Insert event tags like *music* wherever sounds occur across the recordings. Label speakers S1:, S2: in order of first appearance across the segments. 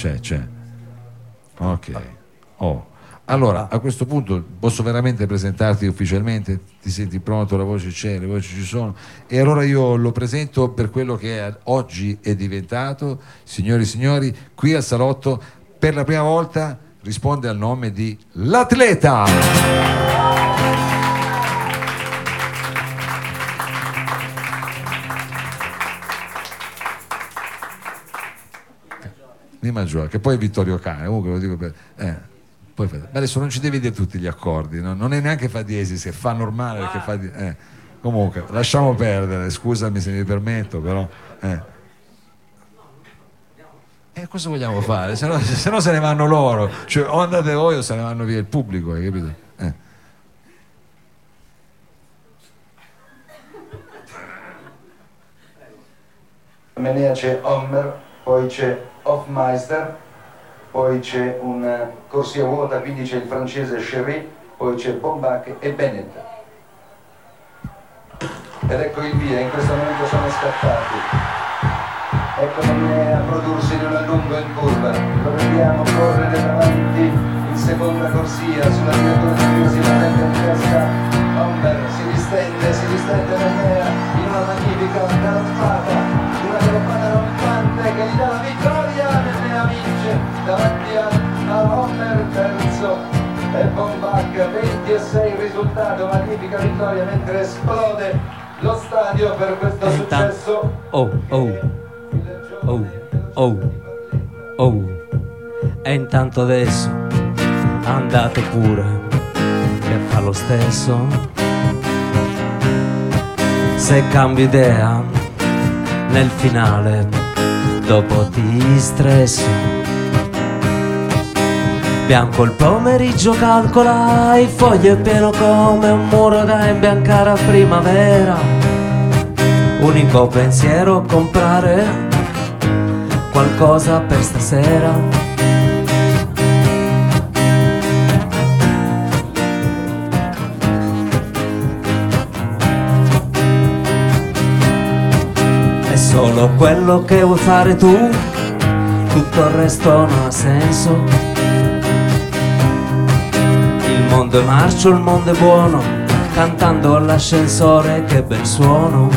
S1: c'è, c'è. Ok. Oh. Allora, a questo punto posso veramente presentarti ufficialmente? Ti senti pronto? La voce c'è, le voci ci sono. E allora io lo presento per quello che è, oggi è diventato, signori e signori, qui al salotto per la prima volta risponde al nome di L'atleta. Di Maggiore, che poi è Vittorio Cane, comunque lo dico per... Eh, poi, adesso non ci devi dire tutti gli accordi, no? non è neanche fa diesis, se fa normale perché fa... Eh. Comunque, lasciamo perdere, scusami se mi permetto, però... Eh. Eh, cosa vogliamo fare? Se no, se no, se ne vanno loro, cioè o andate voi o se ne vanno via il pubblico, hai capito? Eh.
S2: Menea c'è Homer, poi c'è Hofmeister, poi c'è una corsia vuota, quindi c'è il francese Chery, poi c'è Bombach e Bennett. Ed ecco il via, in questo momento sono scattati. Ecco Menea a prodursi in un allungo in curva. Lo vediamo correre davanti in seconda corsia sulla direttura di si mette in testa. Homer si distende, si distende Menea in una magnifica galoppata, una galoppata rampante che gli dà davanti a, Homer terzo e Bombach 26 risultato, magnifica vittoria mentre esplode lo stadio per questo successo.
S3: Oh, oh, oh, oh, oh. E intanto adesso andate pure che fa lo stesso. Se cambio idea nel finale, dopo ti stresso. Bianco il pomeriggio calcola, il foglio è pieno come un muro da imbiancare a primavera. Unico pensiero comprare qualcosa per stasera. È solo quello che vuoi fare tu, tutto il resto non ha senso. Mondo è marcio, il mondo è buono, cantando all'ascensore che bel suono.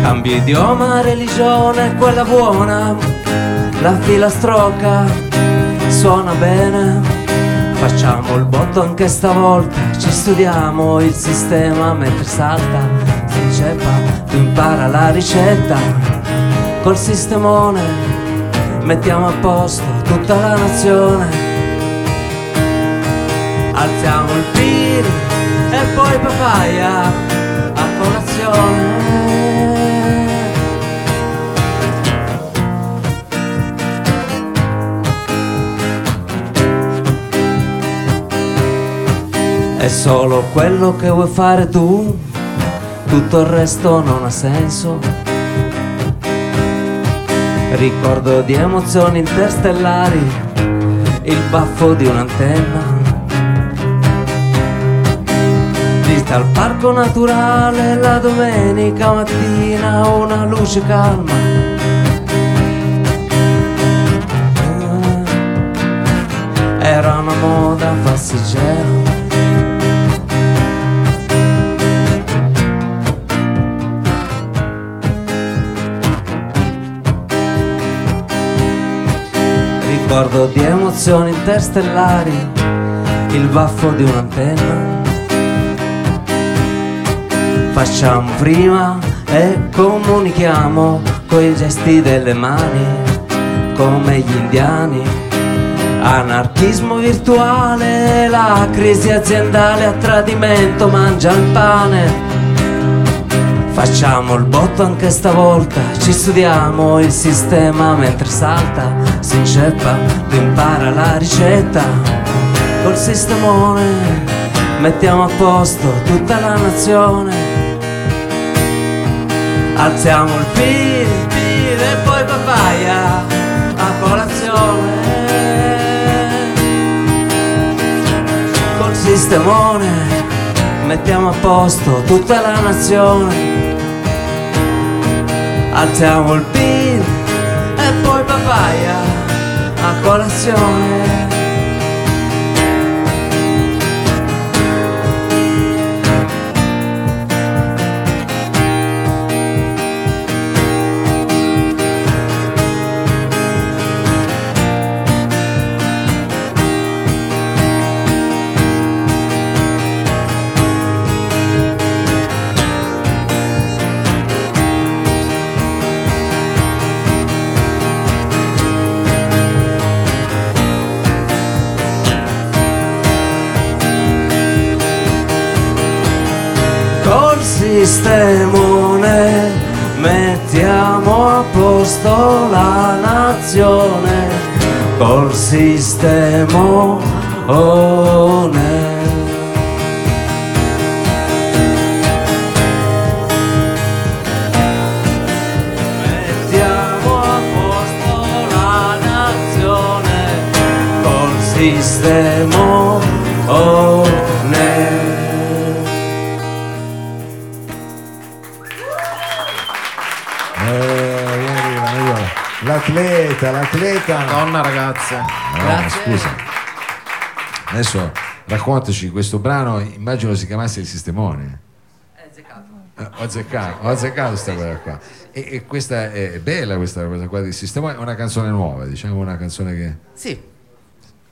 S3: Cambio idioma, religione, quella buona, la filastrocca suona bene. Facciamo il botto anche stavolta, ci studiamo il sistema mentre salta, si inceppa, tu impara la ricetta, col sistemone mettiamo a posto tutta la nazione. Alziamo il PIL e poi papaya a colazione. È solo quello che vuoi fare tu, tutto il resto non ha senso. Ricordo di emozioni interstellari, il baffo di un'antenna. Vista al parco naturale la domenica mattina, una luce calma. Era una moda passeggera. Ricordo di emozioni interstellari, il baffo di un'antenna. Facciamo prima e comunichiamo coi gesti delle mani, come gli indiani. Anarchismo virtuale, la crisi aziendale a tradimento mangia il pane. Facciamo il botto anche stavolta, ci studiamo il sistema mentre salta, si inceppa, tu impara la ricetta. Col sistemone mettiamo a posto tutta la nazione. Alziamo il PIL, PIL e poi papaya a colazione. Col sistemone mettiamo a posto tutta la nazione. Alziamo il PIL e papaya a colazione. Col sistemone. Mettiamo a posto
S1: L'atleta, l'atleta.
S4: Madonna ragazze.
S1: No,
S3: Grazie.
S1: scusa. Adesso raccontaci questo brano, immagino si chiamasse il sistemone. Eh, ho azzeccato, ho azzeccato questa cosa qua. E, e questa è bella questa cosa qua del sistemone, è una canzone nuova, diciamo una canzone che.
S3: Sì.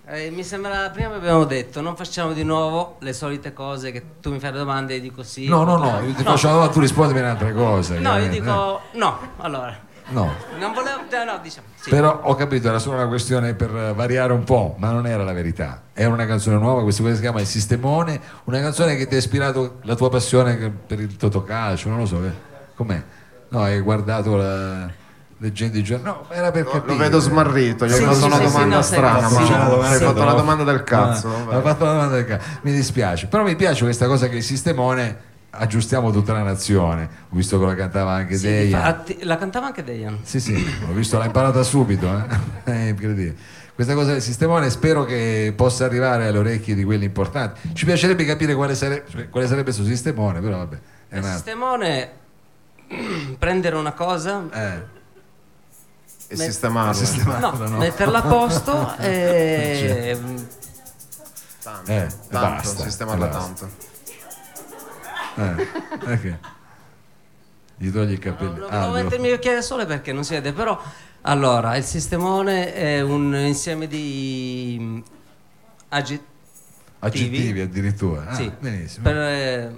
S3: Eh, mi sembra, prima abbiamo detto, non facciamo di nuovo le solite cose che tu mi fai le domande e dico sì.
S1: No, no, no, io ti faccio la domanda, tu rispondimi un'altra cosa.
S3: No, io dico no, allora.
S1: No.
S3: Non volevo, no, diciamo, sì.
S1: Però ho capito, era solo una questione per eh, variare un po', ma non era la verità. Era una canzone nuova, questa cosa si chiama Il Sistemone, una canzone che ti ha ispirato la tua passione per il totocalcio, non lo so. eh. Com'è? No, hai guardato la leggenda di giorno. No, era per
S4: Lo,
S1: capire.
S4: lo vedo smarrito, gli
S3: Sì,
S4: hai fatto
S3: sì,
S4: una
S3: sì,
S4: domanda
S3: no,
S4: strana,
S3: sì,
S4: ma
S3: sì,
S4: hai
S3: sì.
S4: fatto la domanda del cazzo.
S1: Ah, ho fatto la domanda del cazzo. Mi dispiace, però mi piace questa cosa che il sistemone aggiustiamo tutta la nazione. Ho visto che la cantava anche
S3: Sì,
S1: Deia.
S3: infatti, la cantava anche Dejan.
S1: Sì, sì, ho visto, l'ha imparata subito, eh? *laughs* è incredibile. Questa cosa del sistemone spero che possa arrivare alle orecchie di quelli importanti. Ci piacerebbe capire quale, sare- quale sarebbe questo sistemone, però vabbè. È
S3: Il sistemone *clears throat* prendere una cosa,
S1: eh,
S4: E
S3: Me-
S4: sistemarlo.
S1: sistemarla,
S3: no,
S1: no?
S3: metterla a posto *laughs* e
S4: Tanto,
S1: Eh,
S4: tanto,
S1: basta,
S4: sistemarla
S1: basta.
S4: tanto.
S1: Eh, ok. Gli togli i capelli.
S3: Volevo
S1: Ah, devo-
S3: mettermi gli occhiali da sole perché non si vede, però allora il sistemone è un insieme di mm, aggettivi.
S1: Aggettivi addirittura. Ah,
S3: sì,
S1: benissimo.
S3: per, eh,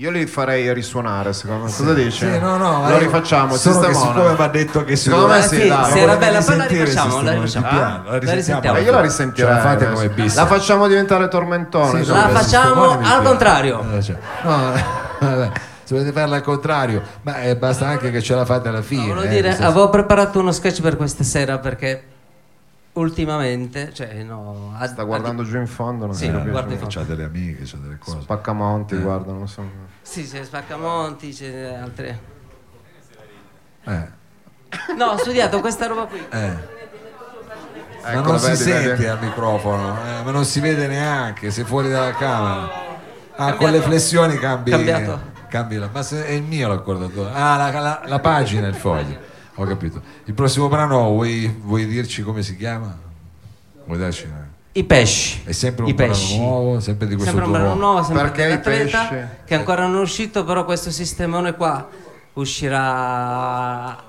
S4: Io li farei risuonare, secondo me. Cosa dici?
S1: Sì, no, no, ma
S4: Lo rifacciamo,
S1: solo che siccome mi ha detto che si
S4: Secondo me
S1: doveva-
S4: sì, dai.
S3: sì, era
S1: volevo
S3: bella, poi la rifacciamo, la rifacciamo.
S1: La risentiamo.
S4: Ma io la risentirei.
S1: la fate come bis.
S4: La facciamo diventare tormentone.
S1: Sì,
S3: La
S1: no,
S3: facciamo al
S1: piace.
S3: contrario.
S1: Eh, cioè, no, *laughs* se volete farla al contrario, ma eh, basta anche che ce la fate alla fine.
S3: Volevo
S1: eh,
S3: dire, avevo preparato uno sketch per questa sera perché ultimamente, cioè no, a-
S4: Sta guardando giù in fondo, non
S3: Sì,
S4: capisce.
S3: guarda in fondo.
S1: C'ha delle amiche, c'ha delle cose.
S4: Spaccamonti, guarda, non so.
S3: Sì, c'è Spaccamonti, c'è altre.
S1: Eh,
S3: No, ho studiato questa roba qui.
S1: eh. ma
S4: Ecco,
S1: non si
S4: vedi,
S1: sente
S4: vedi.
S1: al microfono, eh, ma non si vede neanche, sei fuori dalla camera. Ah,
S3: Cambiato.
S1: con le flessioni cambi.
S3: Cambiato.
S1: cambi la, ma se è il mio l'accordatore. Ah, la, la- la pagina, il foglio. Ho capito. Il prossimo brano vuoi, vuoi dirci come si chiama? Vuoi darci una-
S3: I pesci.
S1: È sempre un
S3: I
S1: brano
S3: pesci.
S1: nuovo, sempre di questo
S3: Sempre un brano nuovo, sempre
S4: Perché i pesci?
S3: che ancora non è uscito, però questo sistemone qua uscirà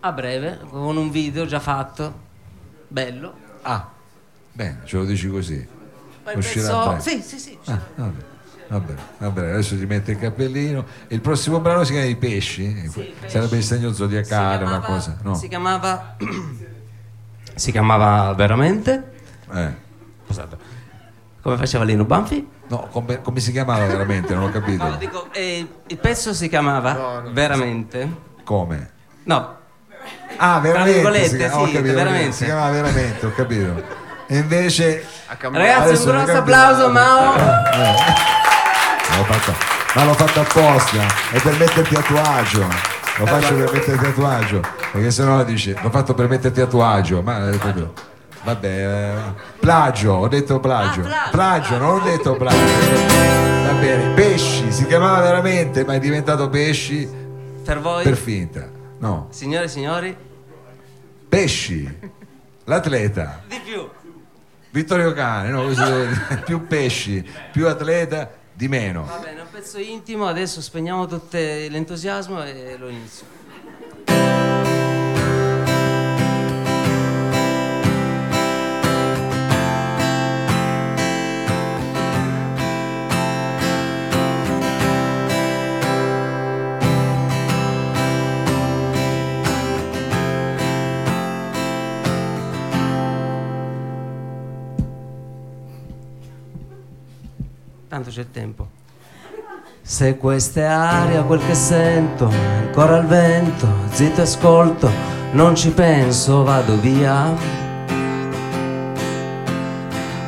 S3: a breve con un video già fatto, bello.
S1: Ah, bene, ce lo dici così.
S3: Poi il
S1: Uscirà
S3: pezzo-
S1: a breve.
S3: Sì, sì, sì.
S1: Ah, vabbè, vabbè, vabbè, adesso ti mette il cappellino. E il prossimo brano si chiama I pesci?
S3: pesci.
S1: Sarebbe il segno zodiacale, una
S3: chiamava-
S1: cosa. No.
S3: Si chiamava si chiamava veramente
S1: Eh.
S3: Scusate. come faceva Lino Banfi?
S1: No, come, come si chiamava veramente? Non ho capito.
S3: No, dico, eh, il pezzo si chiamava veramente.
S1: Come?
S3: No,
S1: Ah, veramente.
S3: virgolette,
S1: si chiama- ho
S3: sì,
S1: capito,
S3: veramente.
S1: Si chiamava veramente, ho capito. E invece
S3: ragazzi, un grosso applauso. Mao.
S1: L'ho fatto, ma l'ho fatto apposta, è per metterti a tuo agio. Lo faccio per metterti a tuo agio, perché sennò dici, l'ho fatto per metterti a tuo agio, ma eh, vabbè, eh, plagio, ho detto plagio.
S3: Ah, plagio,
S1: plagio, non ho detto plagio. Va bene, pesci, si chiamava veramente, ma è diventato pesci
S3: Per voi,
S1: per finta. No,
S3: signore e signori,
S1: pesci, l'atleta,
S3: Di più.
S1: Vittorio Cane, no, *laughs* più pesci, più atleta, di meno.
S3: Va bene, un pezzo intimo, adesso spegniamo tutto l'entusiasmo e lo inizio. Tanto c'è tempo. Se questa è aria, quel che sento, ancora il vento, zitto e ascolto, non ci penso, vado via.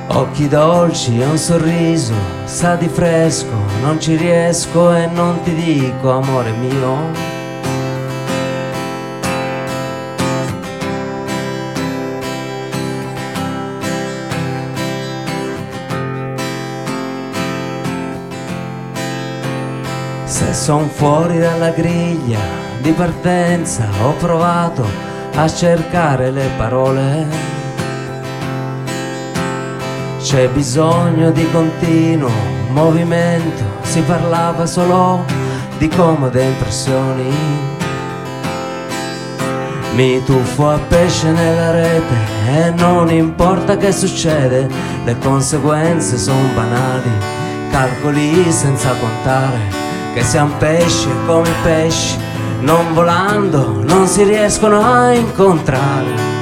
S3: Occhi dolci e un sorriso, sa di fresco, non ci riesco e non ti dico, amore mio. Se son fuori dalla griglia di partenza ho provato a cercare le parole. C'è bisogno di continuo movimento, si parlava solo di comode impressioni. Mi tuffo a pesce nella rete e non importa che succede, le conseguenze sono banali, calcoli senza contare che siamo pesci come pesci, non volando non si riescono a incontrare.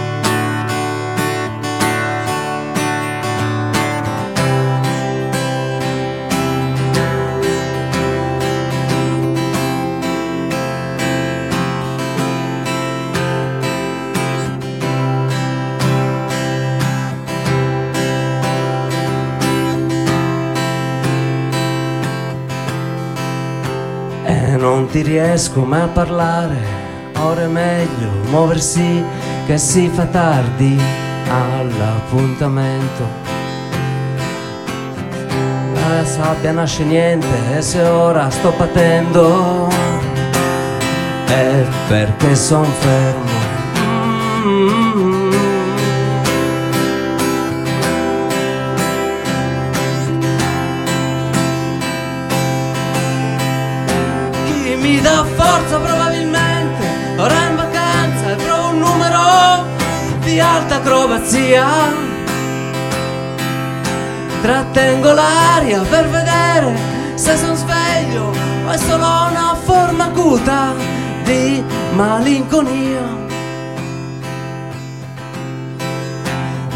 S3: Ti riesco mai a parlare, ora è meglio muoversi che si fa tardi all'appuntamento. La sabbia nasce niente e se ora sto patendo è perché son fermo. Alta acrobazia. Trattengo l'aria per vedere se son sveglio o è solo una forma acuta di malinconia.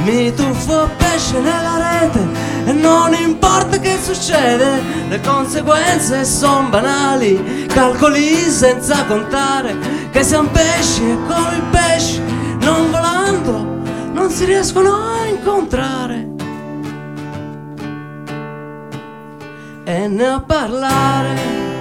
S3: Mi tuffo a pesce nella rete e non importa che succede, le conseguenze son banali, calcoli senza contare che siamo pesci e come pesci, non si riescono a incontrare. E ne a parlare.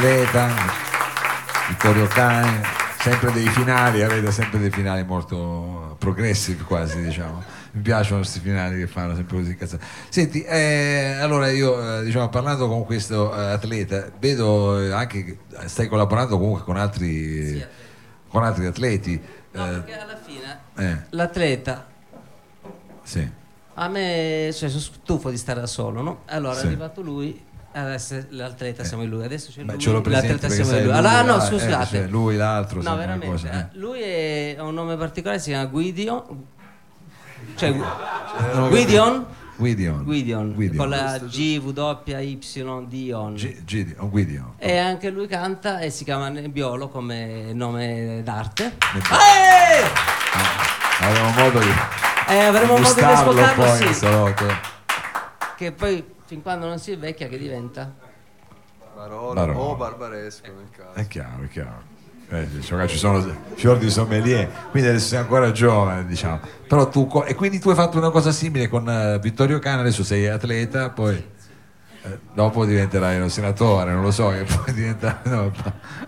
S1: L'atleta, Vittorio Cane, sempre dei finali, avete sempre dei finali molto progressive quasi, diciamo. Mi piacciono questi finali che fanno sempre così cazzati. Senti, eh, allora io, eh, diciamo, parlando con questo eh, atleta, vedo eh, anche che stai collaborando comunque con altri,
S3: Sì,
S1: con altri atleti.
S3: No,
S1: eh,
S3: perché alla fine
S1: eh,
S3: l'atleta
S1: sì.
S3: A me, cioè, sono stufo di stare da solo, no? Allora
S1: Sì.
S3: è arrivato lui, l'atleta siamo in lui, adesso c'è
S1: Beh,
S3: lui,
S1: ce l'ho presente
S3: l'atleta siamo lui.
S1: lui,
S3: Allora, no,
S1: eh,
S3: scusate.
S1: cioè, lui, l'altro,
S3: no, veramente.
S1: cosa, eh.
S3: Lui è, ha un nome particolare, si chiama Guidio. Cioè,
S1: non
S3: Guidion?
S1: Guidion.
S3: Guidion,
S1: Guidion.
S3: con la G, W, Y, Dion.
S1: G- Gideon, Guidion.
S3: E anche lui canta e si chiama Nebbiolo come nome d'arte. Eh!
S1: Avremo modo di
S3: Eh, avremo modo di ascoltarlo,
S1: poi
S3: sì. Che poi, fin quando non si è vecchia, che diventa?
S5: Barolo,
S1: Barolo.
S5: o Barbaresco nel caso.
S1: È chiaro, è chiaro. Eh, diciamo ci sono fior di sommelier, quindi adesso sei ancora giovane, diciamo. Però tu, e quindi tu hai fatto una cosa simile con eh, Vittorio Cane, adesso sei atleta, poi eh, dopo diventerai un senatore, non lo so, che poi diventerai... *laughs* no,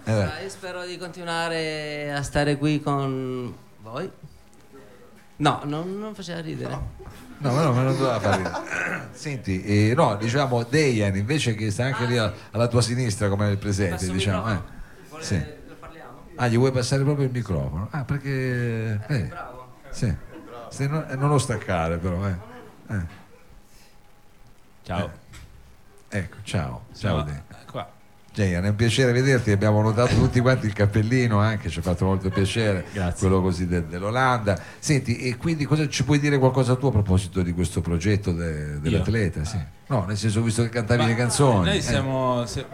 S1: eh,
S3: Io spero di continuare a stare qui con voi. No, non, non faceva ridere.
S1: No, ma no, ma non doveva fare. Senti, eh, no, diciamo Dejan invece che sta anche lì a- alla tua sinistra come nel presente,
S3: Passo il
S1: diciamo. Eh.
S3: microfono. Vuole-
S1: Sì.
S3: lo parliamo?
S1: Ah, gli vuoi passare proprio il microfono? Ah, perché... eh,
S3: Bravo.
S1: sì. Se non, eh, non lo staccare però, eh. Eh,
S6: Ciao.
S1: Ecco, ciao. Ciao
S6: Ciao.
S1: Gian, è un piacere vederti, abbiamo notato tutti quanti il cappellino anche, ci ha fatto molto piacere,
S6: Grazie.
S1: quello così de- dell'Olanda. Senti, e quindi cosa, ci puoi dire qualcosa tu a proposito di questo progetto de- dell'atleta? Sì. No, nel senso, visto che cantavi
S6: Ma
S1: le canzoni.
S6: Noi
S1: eh.
S6: siamo, se-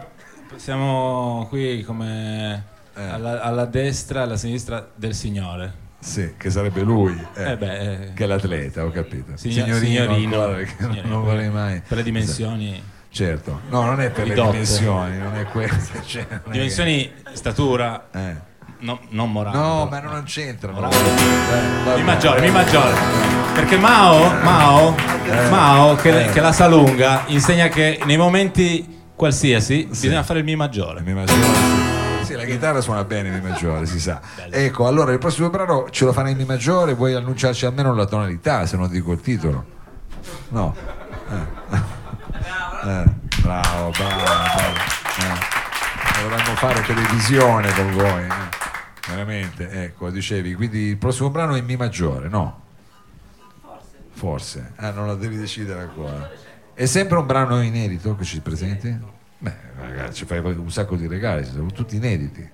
S6: siamo qui come
S1: Eh.
S6: alla, alla destra e alla sinistra del Signore.
S1: Sì, che sarebbe lui, eh,
S6: Eh beh, eh,
S1: che è l'atleta, ho capito.
S6: Signo-
S1: signorino,
S6: signorino,
S1: ancora, non- vorrei mai...
S6: per le dimensioni,
S1: Certo, no, non è per le
S6: Ridotte.
S1: dimensioni, non è quello. *laughs* cioè, non è
S6: dimensioni, statura,
S1: eh.
S6: no- non morale.
S1: No,
S6: però.
S1: ma non.
S6: Morale.
S1: Eh.
S6: Mi maggiore, mi maggiore. Perché Mao, Mao,
S1: Eh.
S6: Mao che, che la sa lunga, insegna che nei momenti qualsiasi bisogna fare il Mi maggiore.
S1: Mi maggiore. Sì, la chitarra suona bene in Mi maggiore, si sa. Ecco, allora il prossimo brano ce lo farai in Mi maggiore, vuoi annunciarci almeno la tonalità, se non dico il titolo? No. Eh. Eh, bravo, bravo, bravo. Eh. Dovremmo fare televisione con voi, eh. veramente. Ecco, dicevi, quindi il prossimo brano è in Mi maggiore, no? Forse. Ah, non la devi decidere ancora. È sempre un brano inedito che ci presenti? Beh, ragazzi, fai un sacco di regali, sono tutti inediti.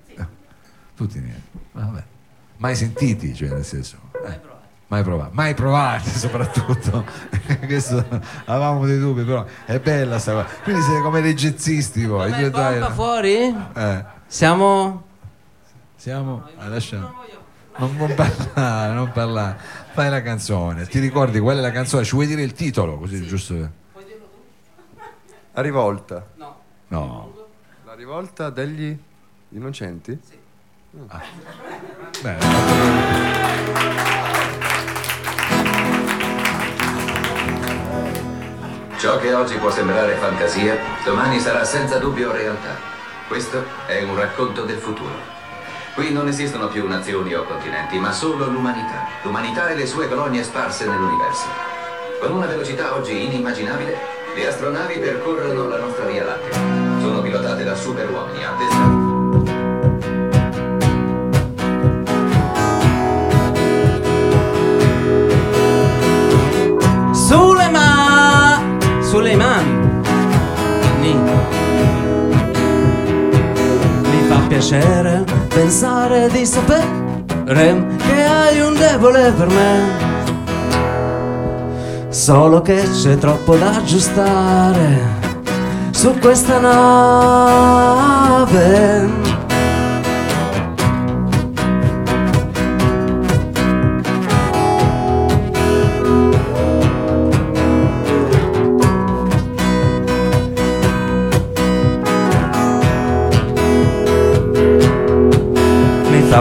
S1: Tutti inediti. Vabbè. Mai sentiti, cioè nel senso. eh, Mai provati. Mai provati *laughs* soprattutto. Questo avevamo dei dubbi, però è bella sta cosa. Quindi siete come dei jazzisti voi.
S3: Come
S1: dai-
S3: fuori?
S1: eh,
S3: Siamo...
S1: siamo. ah, lascia- Non, non parlare, non parlare. Fai la canzone. Ti ricordi qual è la canzone? Ci vuoi dire il titolo? Così giusto.
S5: La rivolta.
S1: No.
S5: La rivolta degli innocenti?
S1: Beh,
S7: Ciò che oggi può sembrare fantasia, domani sarà senza dubbio realtà. Questo è un racconto del futuro. Qui non esistono più nazioni o continenti, ma solo l'umanità. L'umanità e le sue colonie sparse nell'universo. Con una velocità oggi inimmaginabile, le astronavi percorrono la nostra Via Lattea. Sono pilotate da superuomini addestrati.
S3: Piacere pensare di sapere che hai un debole per me. Solo che c'è troppo da aggiustare su questa nave.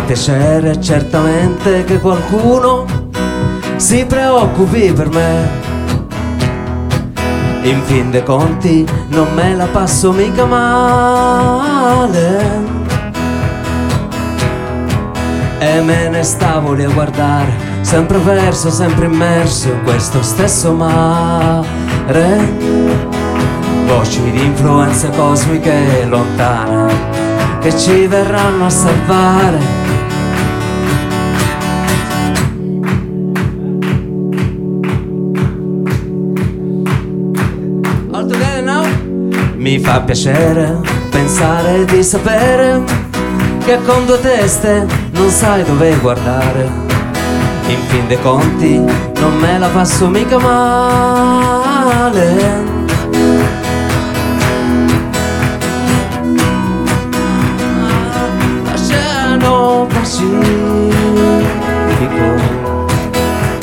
S3: Piacere certamente che qualcuno si preoccupi per me. In fin dei conti non me la passo mica male. E me ne stavo lì a guardare, sempre verso, sempre immerso in questo stesso mare. Voci di influenze cosmiche lontane che ci verranno a salvare. Mi fa piacere pensare di sapere che con due teste non sai dove guardare. In fin dei conti non me la passo mica male.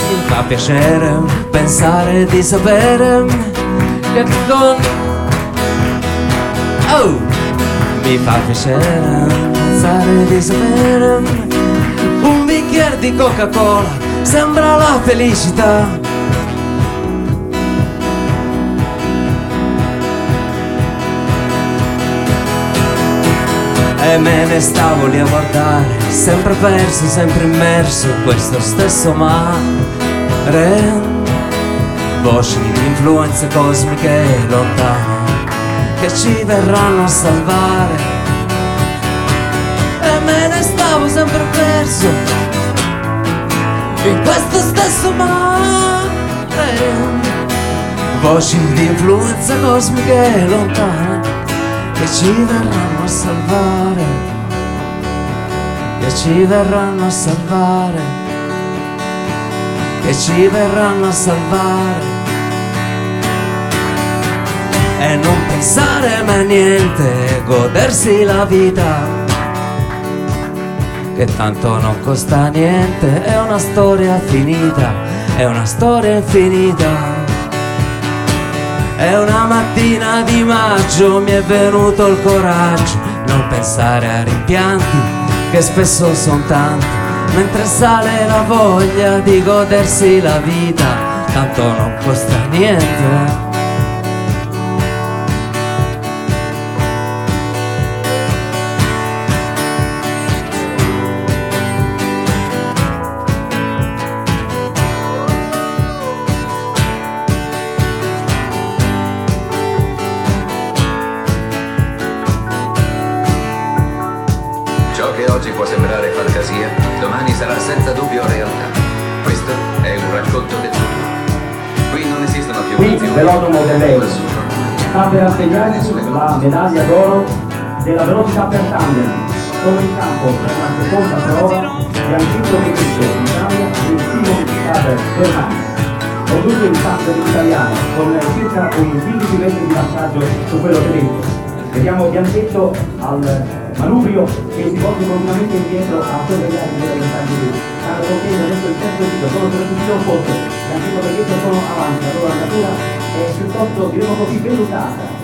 S3: Mi fa piacere pensare di sapere che con... Mi fa piacere pensare di sapere un bicchiere di Coca-Cola sembra la felicità. E me ne stavo lì a guardare, sempre perso, sempre immerso questo stesso mare. Voci di influenze cosmiche lontane che ci verranno a salvare. E me ne stavo sempre perso in questo stesso mare. Voci di influenze cosmiche lontane che ci verranno a salvare. Che ci verranno a salvare. Che ci verranno a salvare e non pensare mai a niente, godersi la vita, che tanto non costa niente, è una storia finita, è una storia infinita. E una mattina di maggio mi è venuto il coraggio, non pensare a rimpianti, che spesso sono tanti, mentre sale la voglia di godersi la vita, tanto non costa niente.
S8: Assegnare la medaglia d'oro della velocità per tandem. Sono in campo per la seconda prova Gianfranco Benito, Italia e il primo Stader Germania. Condurre il in italiano con circa un 15 metri di vantaggio su quello tedesco. Vediamo Bianchetto al manubrio che si porta continuamente indietro a sorvegliare il livello del taglio. Stanno compiendo adesso il terzo giro, sono per posizione opposto. Bianchetto e Benito sono avanti, la loro andatura è piuttosto, diremo così, velutata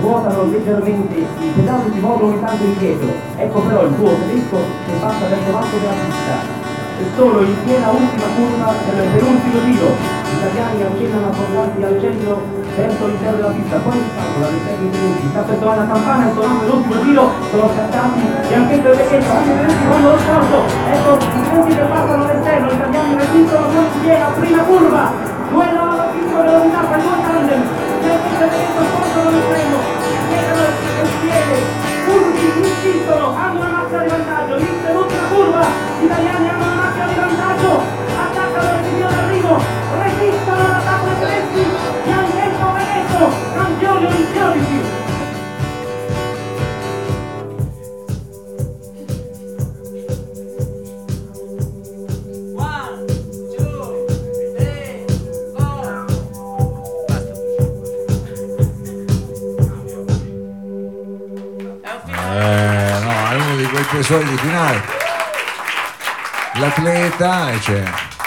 S8: ruotano leggermente, i pedali si muovono ogni tanto indietro, ecco però il tuo tedesco che passa verso l'alto della pista. E solo in piena ultima curva del penultimo giro, gli italiani accennano a portarsi al centro verso l'interno della pista, poi la riserva in tedeschi, sta per la campana e suonando l'ultimo giro, sono scattati e anche il Becchetto, anche tedeschi fanno lo sforzo, ecco i punti che passano all'esterno, gli italiani resistono con piena prima curva, duello alla piccola velocità per due tandem,
S1: un, un, quei tesori di finale. L'atleta, e cioè,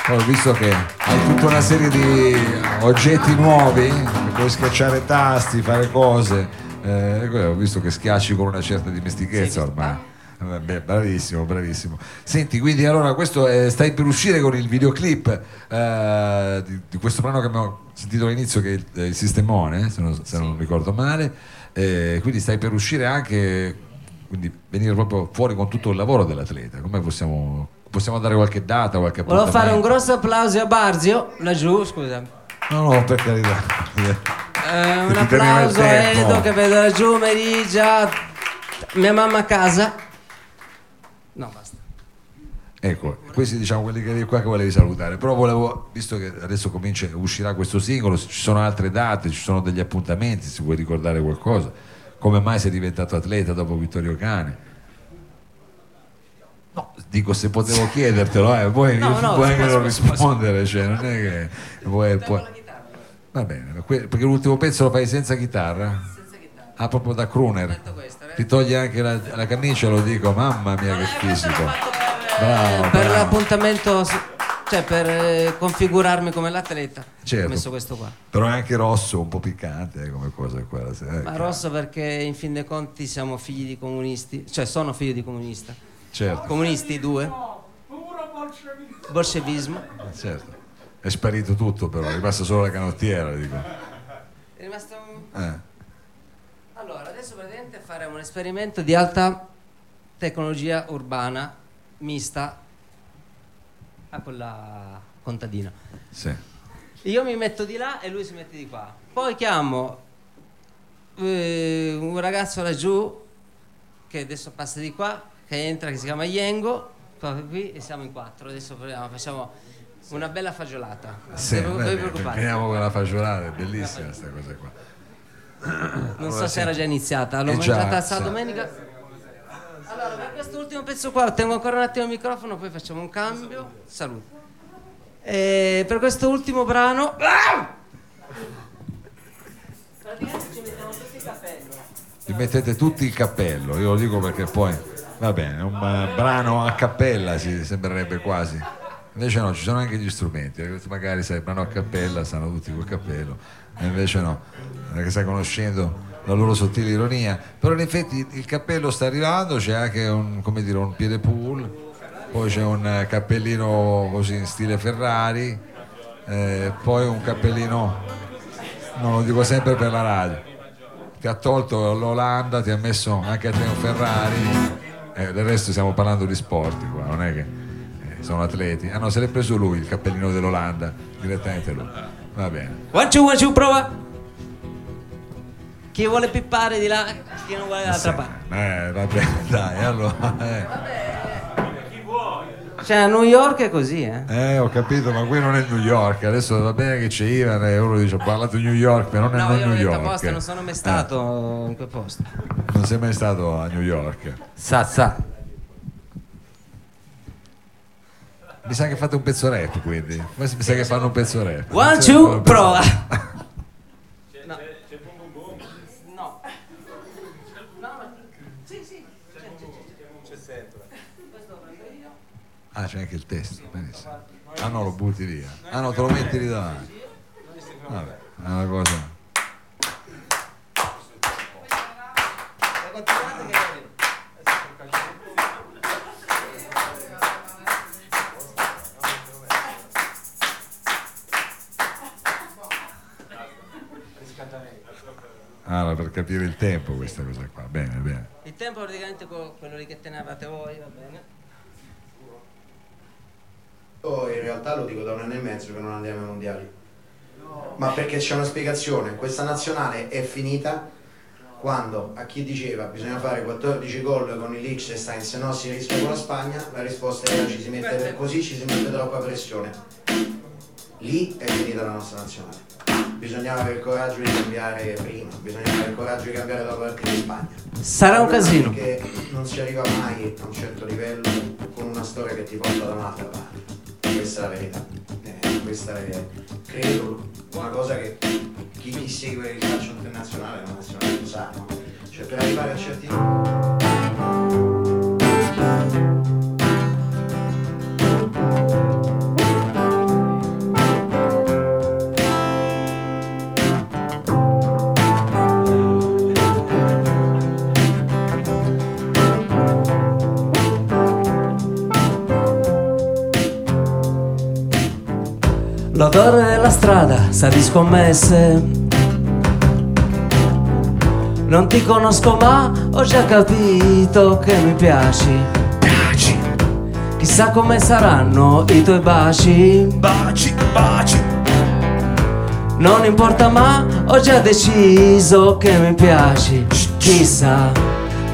S1: ho visto che hai tutta una serie di oggetti nuovi, puoi schiacciare tasti, fare cose. Eh, ho visto che schiacci con una certa dimestichezza ormai. Eh, beh, bravissimo, bravissimo. Senti, quindi allora questo eh, stai per uscire con il videoclip eh, di, di questo brano che abbiamo sentito all'inizio che è il, il Sistemone, se non, se non ricordo male. Eh, quindi stai per uscire anche, quindi venire proprio fuori con tutto il lavoro dell'atleta. Come possiamo, possiamo dare qualche data, qualche
S3: Volevo fare un grosso applauso a Barzio, laggiù, scusa.
S1: No, no, per carità.
S3: Eh, un applauso
S1: tempo.
S3: Edo che vedo laggiù, Merigia, mia mamma a casa. No, basta.
S1: Ecco, questi diciamo quelli che qua che volevi salutare, però volevo, visto che adesso comincia, uscirà questo singolo, se ci sono altre date, ci sono degli appuntamenti, se vuoi ricordare qualcosa, come mai sei diventato atleta dopo Vittorio Cane? No, dico se potevo chiedertelo, eh, poi
S3: No, no,
S1: puoi anche non rispondere, cioè, non è che vuoi, puoi- Va bene, perché l'ultimo pezzo lo fai senza chitarra? Ah, proprio da crooner. Ti toglie anche la, la camicia, lo dico, mamma mia che fisico. Bravo,
S3: per
S1: bravo.
S3: l'appuntamento cioè per eh, configurarmi come l'atleta.
S1: Certo.
S3: Ho messo questo qua.
S1: Però è anche rosso, un po' piccante eh, come cosa quella. eh,
S3: Ma rosso perché in fin dei conti siamo figli di comunisti, cioè sono figlio di comunista.
S1: Certo,
S3: Comunisti due. Bolscevismo.
S1: certo. È sparito tutto però, è rimasta solo la canottiera, dico.
S3: È rimasto un...
S1: Eh,
S3: Allora, adesso praticamente faremo un esperimento di alta tecnologia urbana mista a quella contadina.
S1: sì.
S3: Io mi metto di là e lui si mette di qua. Poi chiamo eh, un ragazzo laggiù che adesso passa di qua, che entra, che si chiama Yengo, qui e siamo in quattro. Adesso proviamo, facciamo una bella fagiolata.
S1: Sì,
S3: preoccupare.
S1: finiamo con la fagiolata, è bellissima questa cosa qua.
S3: Non so
S1: Allora,
S3: se era già iniziata, l'ho
S1: Eh già,
S3: mangiata sta
S1: sì.
S3: domenica. Allora, per questo ultimo pezzo qua, tengo ancora un attimo il microfono, poi facciamo un cambio. Saluto. E per questo ultimo brano. Praticamente ci mettiamo tutti i capelli.
S1: Vi mettete tutti il cappello, io lo dico perché poi va bene, un eh, brano a cappella si sembrerebbe quasi. Invece no, ci sono anche gli strumenti, eh, magari sai, brano a cappella stanno tutti col cappello, e invece no, perché stai conoscendo la loro sottile ironia, però in effetti il cappello sta arrivando, c'è anche un, come dire, un piede pool, poi c'è un eh, cappellino così in stile Ferrari, eh, poi un cappellino, non lo dico sempre per la radio, ti ha tolto l'Olanda, ti ha messo anche a te un Ferrari, eh, del resto stiamo parlando di sport qua, non è che eh, sono atleti. Ah no, se l'è preso lui il cappellino dell'Olanda, direttamente lui. Va bene.
S3: One, two, one, two, prova. Chi vuole pippare di là, chi non vuole dall'altra parte.
S1: Eh, va bene, *laughs* dai, allora. Eh.
S3: Cioè, a New York è così, eh.
S1: Eh, ho capito, ma qui non è New York. Adesso va bene che c'è Ivan e uno dice ho parlato di New York, però non
S3: No,
S1: è
S3: l'ho
S1: New York.
S3: apposta, non sono mai stato in quel posto.
S1: Eh, non sei mai stato a New York.
S3: Sa, sa.
S1: Mi sa che fate un pezzo rap, quindi. Mi sa che fanno un pezzo rap.
S3: One, two, prova. *laughs*
S1: rap.
S3: No. No. No, ma... Sì, sì. C'è, c'è, Questo lo prendo io.
S1: Ah, c'è anche il testo, benissimo. Ah no, lo butti via. Ah no, te lo metti lì davanti. Vabbè, è una cosa.
S3: Arrivo.
S1: Ah, per capire il tempo questa cosa qua. Bene, bene.
S3: Il tempo praticamente quello che tenevate voi, va bene?
S9: Io in realtà lo dico da un anno e mezzo che non andiamo ai mondiali. Ma perché c'è una spiegazione, questa nazionale è finita quando a chi diceva bisogna fare 14 gol con il Liechtenstein se no si rischia con la Spagna, la risposta era ci si mette così ci si mette troppa pressione. Lì è finita la nostra nazionale. Bisognava avere il coraggio di cambiare prima, bisognava avere il coraggio di cambiare la partita in Spagna.
S3: Sarà un casino.
S9: Perché non si arriva mai a un certo livello con una storia che ti porta da un'altra parte. Questa è la verità. Eh, questa è, credo, una cosa che chi, chi segue il calcio internazionale una nazionale lo sa, no? Cioè per arrivare a certi...
S3: L'odore della strada sa di scommesse. Non ti conosco ma ho già capito che mi piaci. Piaci. Chissà come saranno i tuoi baci. Baci, baci. Non importa ma ho già deciso che mi piaci. Chissà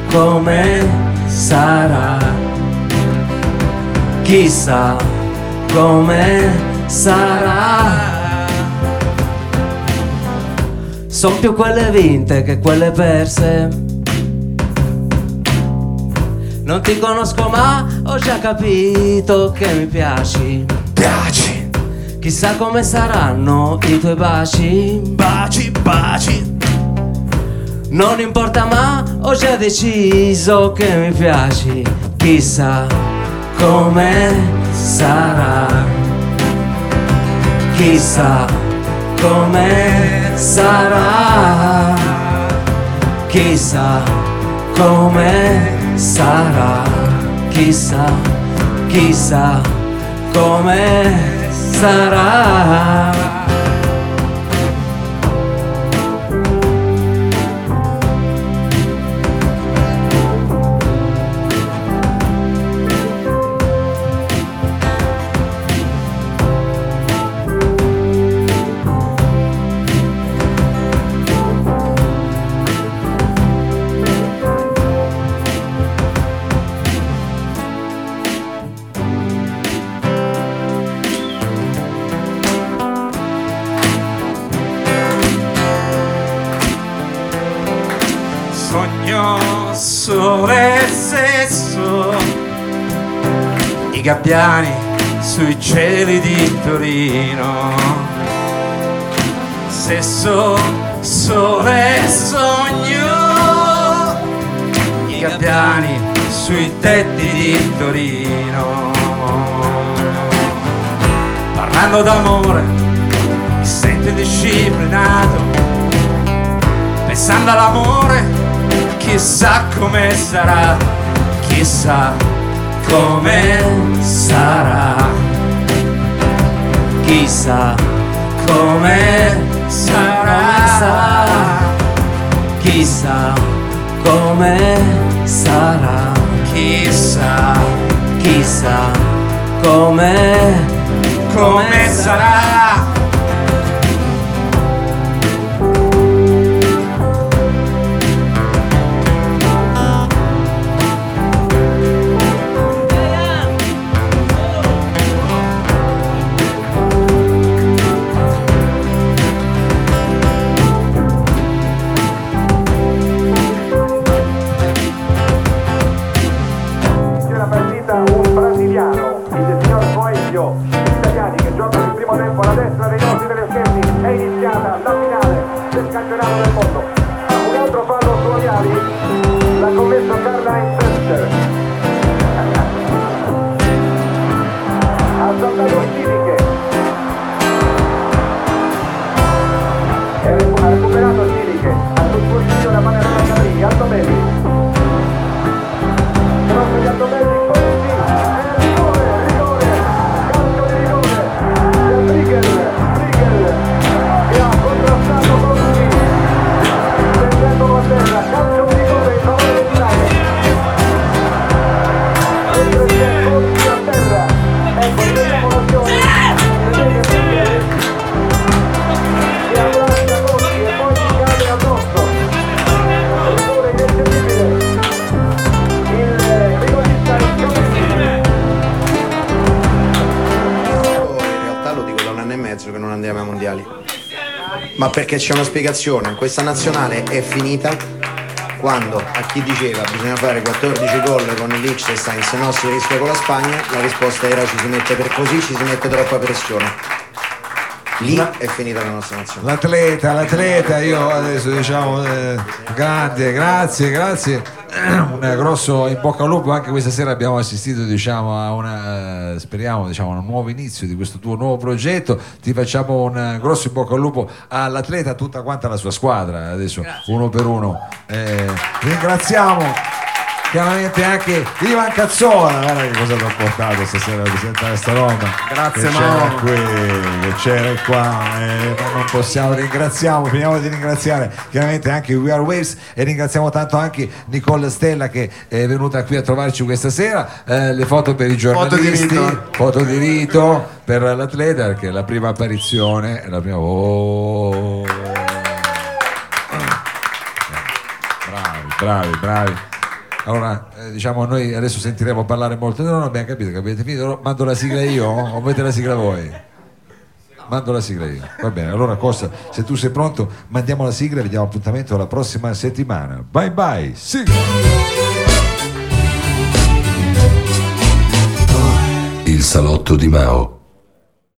S3: come sarà. Chissà come sarà. Sono più quelle vinte che quelle perse. Non ti conosco ma ho già capito che mi piaci. Piaci. Chissà come saranno i tuoi baci. Baci, baci. Non importa ma ho già deciso che mi piaci. Chissà come sarà. Chissà come sarà, chissà come sarà, chissà, chissà come sarà.
S10: I gabbiani sui cieli di Torino. Sesso, sole e sogno I gabbiani sui tetti di Torino. Parlando d'amore mi sento indisciplinato. Pensando all'amore chissà come sarà, chissà come sarà, chissà. Come sarà, chissà. Come sarà, chissà, chissà. Come, come sarà.
S11: Campionato del mondo. Un altro fallo su Aviali, l'ha commesso Karl-Heinz Fester. Ha saltato Civiche. E
S9: perché c'è una spiegazione, questa nazionale è finita quando a chi diceva bisogna fare 14 gol con il Liechtenstein se no si rischia con la Spagna, la risposta era ci si mette per così, ci si mette troppa pressione. Lì è finita la nostra nazionale.
S1: L'atleta, l'atleta, io adesso diciamo eh, grande, grazie, grazie. *coughs* Un grosso in bocca al lupo, anche questa sera abbiamo assistito diciamo, a una, eh, speriamo, diciamo, a un nuovo inizio di questo tuo nuovo progetto. Ti facciamo un eh, grosso in bocca al lupo all'atleta, a tutta quanta la sua squadra, adesso uno per uno. Eh, ringraziamo chiaramente anche Ivan Cazzola, guarda che cosa ti ho portato stasera a presentare sta roba.
S5: Grazie,
S1: che c'era qui, che c'era qua, eh, non possiamo ringraziamo, finiamo di ringraziare chiaramente anche We Are Waves e ringraziamo tanto anche Nicole Stella che è venuta qui a trovarci questa sera, eh, le foto per i giornalisti, foto di rito per l'atleta perché è la prima apparizione, è la prima... Oh. Bravi, bravi, bravi. Allora, eh, diciamo, noi adesso sentiremo parlare molto. No, no, abbiamo capito che avete finito. Mando la sigla io o volete la sigla voi? Mando la sigla io. Va bene, allora Costa, se tu sei pronto, mandiamo la sigla e vediamo appuntamento la prossima settimana. Bye bye, sigla!
S12: Il salotto di Mao